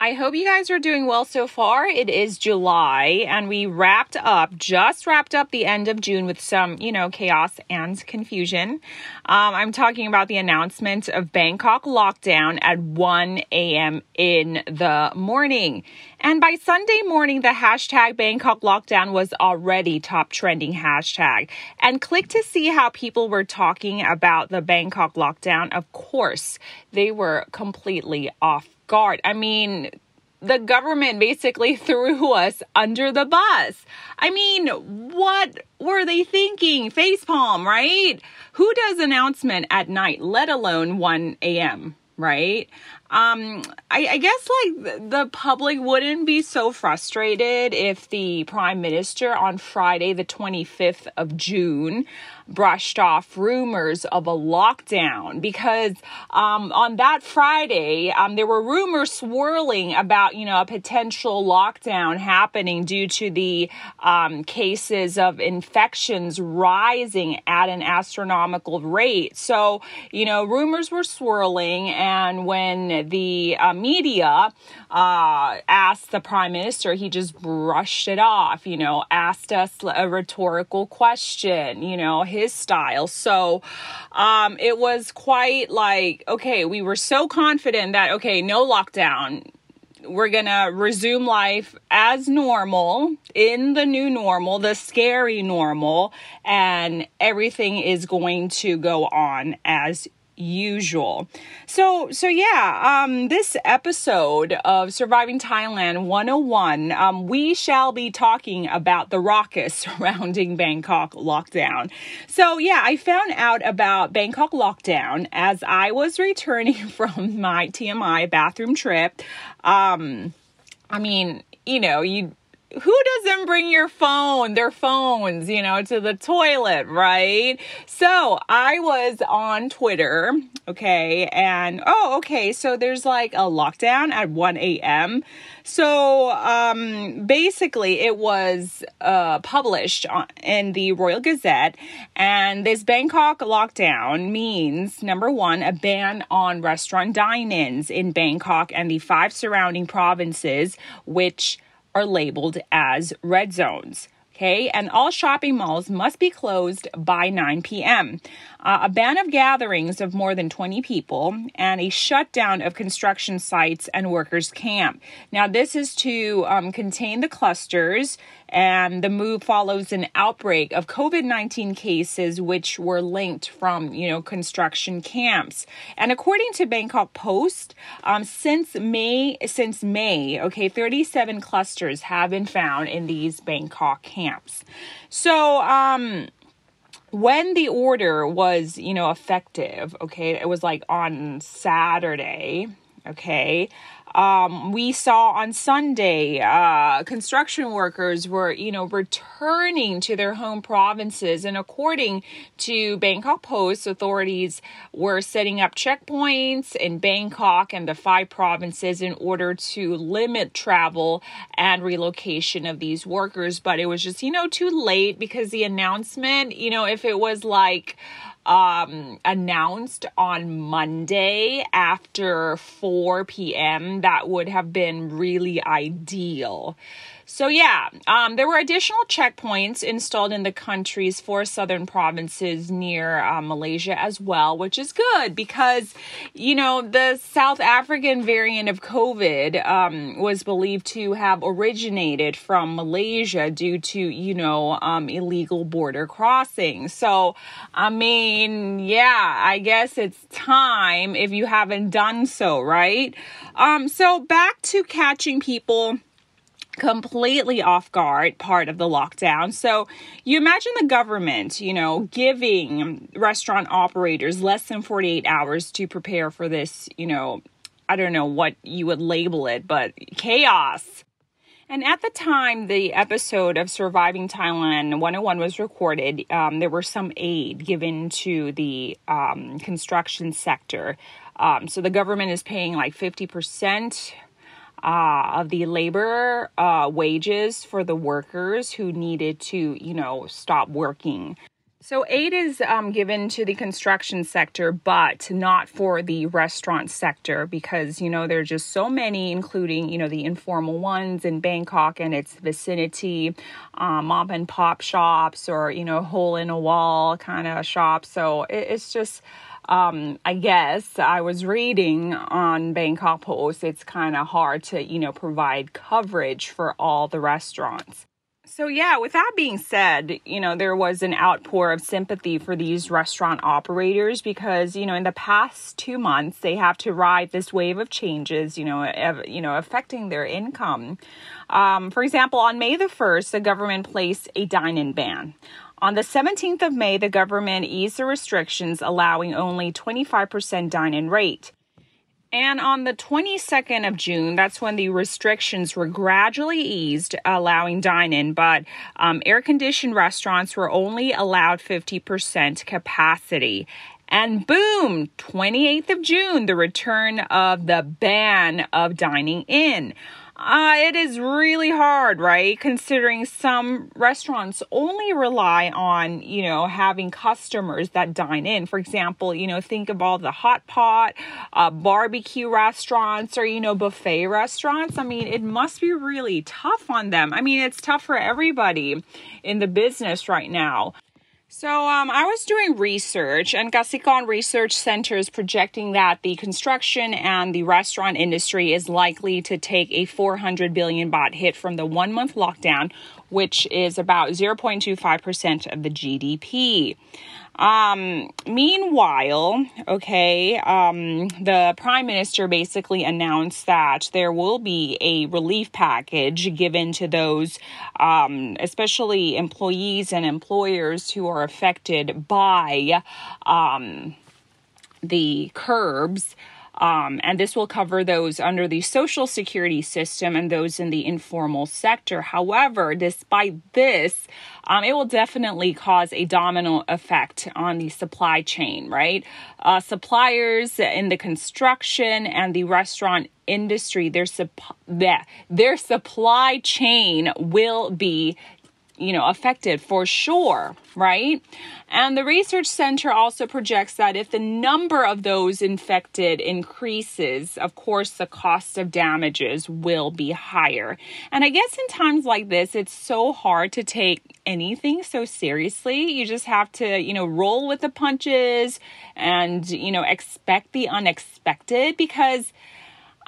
I hope you guys are doing well so far. It is July and we wrapped up, just wrapped up the end of June with some, you know, chaos and confusion. Um, I'm talking about the announcement of Bangkok lockdown at 1 a.m. in the morning. And by Sunday morning, the hashtag Bangkok lockdown was already top trending hashtag. And click to see how people were talking about the Bangkok lockdown. Of course, they were completely off guard. I mean, the government basically threw us under the bus. I mean, what were they thinking? Facepalm, right? Who does announcement at night, let alone 1 a.m., right? Um, I, I guess like the public wouldn't be so frustrated if the prime minister on Friday, the 25th of June, brushed off rumors of a lockdown because um, on that Friday, um, there were rumors swirling about, you know, a potential lockdown happening due to the um, cases of infections rising at an astronomical rate. So, you know, rumors were swirling, and when the uh, media uh, asked the prime minister, he just brushed it off, you know, asked us a rhetorical question, you know, his style. So um, it was quite like, okay, we were so confident that, okay, no lockdown. We're gonna resume life as normal in the new normal, the scary normal, and everything is going to go on as usual. So, so yeah, um, this episode of Surviving Thailand 101, um, we shall be talking about the raucous surrounding Bangkok lockdown. So, yeah, I found out about Bangkok lockdown as I was returning from my TMI bathroom trip. Um, I mean, you know, you who doesn't bring your phone, their phones, you know, to the toilet, right? So I was on Twitter, okay, and oh, okay, so there's like a lockdown at 1 a.m. So um, basically, it was uh, published in the Royal Gazette, and this Bangkok lockdown means number one, a ban on restaurant dine ins in Bangkok and the five surrounding provinces, which are labeled as red zones. Okay, and all shopping malls must be closed by 9 p.m. Uh, a ban of gatherings of more than 20 people and a shutdown of construction sites and workers' camp. Now, this is to um, contain the clusters and the move follows an outbreak of COVID-19 cases which were linked from, you know, construction camps. And according to Bangkok Post, um, since May, since May, okay, 37 clusters have been found in these Bangkok camps. So, um, when the order was, you know, effective, okay, it was like on Saturday, okay, um, we saw on Sunday uh, construction workers were, you know, returning to their home provinces, and according to Bangkok Post, authorities were setting up checkpoints in Bangkok and the five provinces in order to limit travel and relocation of these workers. But it was just, you know, too late because the announcement, you know, if it was like um, announced on Monday after 4 p.m., that would have been really ideal. So, yeah, um, there were additional checkpoints installed in the country's four southern provinces near uh, Malaysia as well, which is good because, you know, the South African variant of COVID um, was believed to have originated from Malaysia due to, you know, um, illegal border crossing. So, I mean, yeah, I guess it's time if you haven't done so, right? Um, so, back to catching people completely off guard part of the lockdown. So you imagine the government, you know, giving restaurant operators less than 48 hours to prepare for this, you know, I don't know what you would label it, but chaos. And at the time the episode of Surviving Thailand 101 was recorded, um, there were some aid given to the um, construction sector. Um, so the government is paying like 50% uh, of the labor uh, wages for the workers who needed to, you know, stop working. So, aid is um, given to the construction sector, but not for the restaurant sector because, you know, there are just so many, including, you know, the informal ones in Bangkok and its vicinity, um, mom and pop shops or, you know, hole in a wall kind of shops. So, it, it's just, um, I guess I was reading on Bangkok Post, it's kind of hard to, you know, provide coverage for all the restaurants. So, yeah, with that being said, you know, there was an outpour of sympathy for these restaurant operators because, you know, in the past two months, they have to ride this wave of changes, you know, ev- you know, affecting their income. Um, for example, on May the 1st, the government placed a dine in ban. On the 17th of May, the government eased the restrictions, allowing only 25% dine in rate. And on the 22nd of June, that's when the restrictions were gradually eased, allowing dine in, but um, air conditioned restaurants were only allowed 50% capacity. And boom, 28th of June, the return of the ban of dining in. Uh, it is really hard, right? Considering some restaurants only rely on, you know, having customers that dine in. For example, you know, think of all the hot pot, uh, barbecue restaurants, or, you know, buffet restaurants. I mean, it must be really tough on them. I mean, it's tough for everybody in the business right now. So um, I was doing research, and Kasikorn Research Center is projecting that the construction and the restaurant industry is likely to take a 400 billion baht hit from the one month lockdown, which is about 0.25% of the GDP. Um, meanwhile, okay, um, the prime minister basically announced that there will be a relief package given to those, um, especially employees and employers who are affected by um, the curbs. Um, and this will cover those under the social security system and those in the informal sector. However, despite this, um, it will definitely cause a domino effect on the supply chain, right? Uh, suppliers in the construction and the restaurant industry, their, sup- their supply chain will be you know, affected for sure, right? And the research center also projects that if the number of those infected increases, of course, the cost of damages will be higher. And I guess in times like this, it's so hard to take anything so seriously. You just have to, you know, roll with the punches and, you know, expect the unexpected because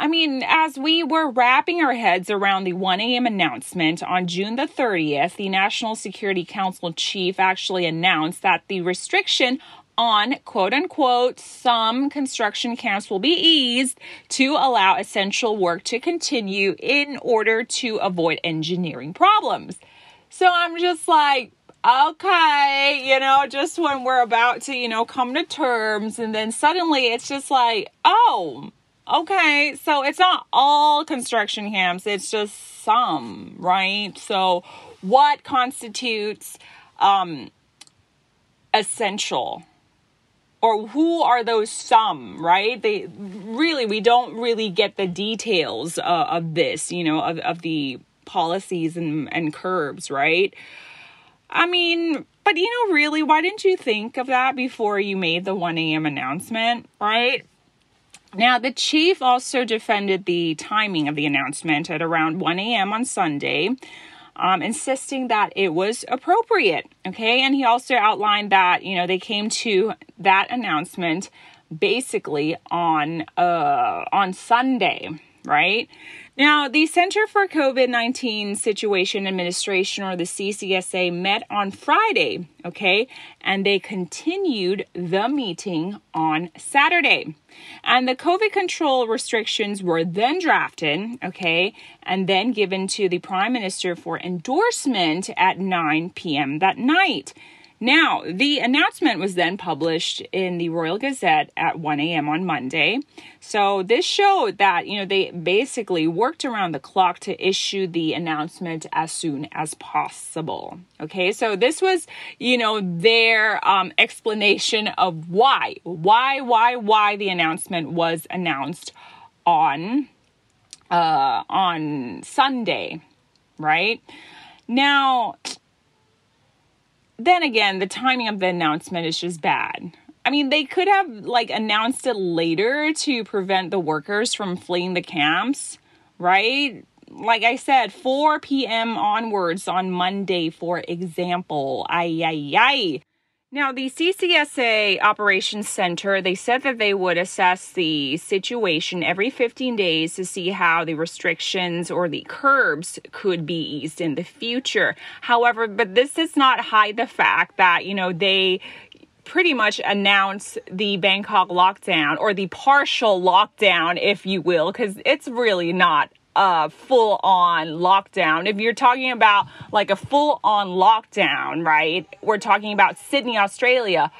I mean, as we were wrapping our heads around the 1 a.m. announcement on June the 30th, the National Security Council chief actually announced that the restriction on quote unquote some construction camps will be eased to allow essential work to continue in order to avoid engineering problems. So I'm just like, okay, you know, just when we're about to, you know, come to terms, and then suddenly it's just like, oh, okay, so it's not all construction camps, it's just some, right? So, what constitutes um, essential? Or who are those some, right? They really, we don't really get the details uh, of this, you know, of, of the policies and, and curbs, right? I mean, but you know, really, why didn't you think of that before you made the 1 a.m. announcement, right? Now, the chief also defended the timing of the announcement at around 1 a.m. on Sunday, um, insisting that it was appropriate. Okay, and he also outlined that you know they came to that announcement basically on uh, on Sunday, right? Now, the Center for COVID 19 Situation Administration, or the CCSA, met on Friday, okay, and they continued the meeting on Saturday. And the COVID control restrictions were then drafted, okay, and then given to the Prime Minister for endorsement at 9 p.m. that night. Now, the announcement was then published in the Royal Gazette at 1 a.m. on Monday. So, this showed that, you know, they basically worked around the clock to issue the announcement as soon as possible. Okay, so this was, you know, their um, explanation of why, why, why, why the announcement was announced on uh, on Sunday, right? Now, then again, the timing of the announcement is just bad. I mean, they could have like announced it later to prevent the workers from fleeing the camps, right? Like I said, 4 p.m. onwards on Monday, for example. Ay, ay, ay. Now, the CCSA Operations Center, they said that they would assess the situation every 15 days to see how the restrictions or the curbs could be eased in the future. However, but this does not hide the fact that, you know, they pretty much announced the Bangkok lockdown or the partial lockdown, if you will, because it's really not a full on lockdown. If you're talking about like a full on lockdown, right? We're talking about Sydney, Australia.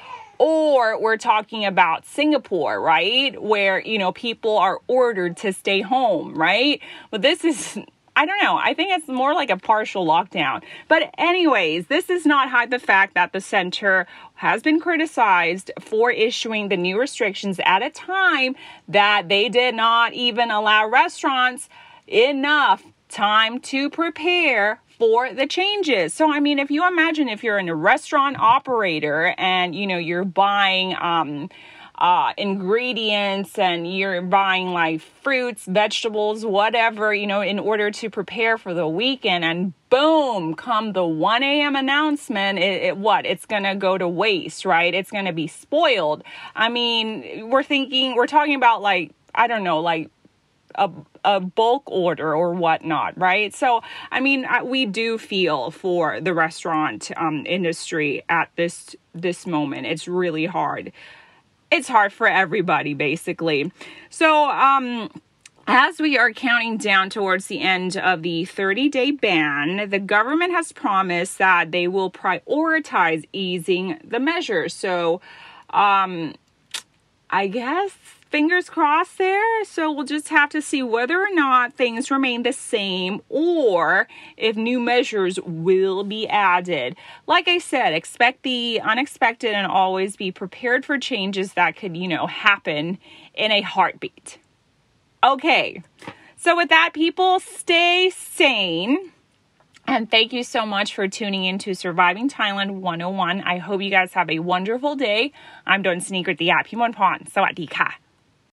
Or we're talking about Singapore, right? Where, you know, people are ordered to stay home, right? But this is I don't know. I think it's more like a partial lockdown. But, anyways, this does not hide the fact that the center has been criticized for issuing the new restrictions at a time that they did not even allow restaurants enough time to prepare for the changes. So I mean if you imagine if you're in a restaurant operator and you know you're buying um uh, ingredients and you're buying like fruits, vegetables, whatever, you know, in order to prepare for the weekend. And boom, come the 1 a.m. announcement, it, it what? It's to go to waste, right? It's to be spoiled. I mean, we're thinking, we're talking about like, I don't know, like a, a bulk order or whatnot, right? So, I mean, we do feel for the restaurant um, industry at this this moment. It's really hard. It's hard for everybody, basically. So, um, as we are counting down towards the end of the 30 day ban, the government has promised that they will prioritize easing the measures. So, um, I guess fingers crossed there. So we'll just have to see whether or not things remain the same or if new measures will be added. Like I said, expect the unexpected and always be prepared for changes that could, you know, happen in a heartbeat. Okay. So with that, people, stay sane. And thank you so much for tuning in to Surviving Thailand 101. I hope you guys have a wonderful day. I'm Don Sneaker, the app. Pon. สวัสดีค่ะ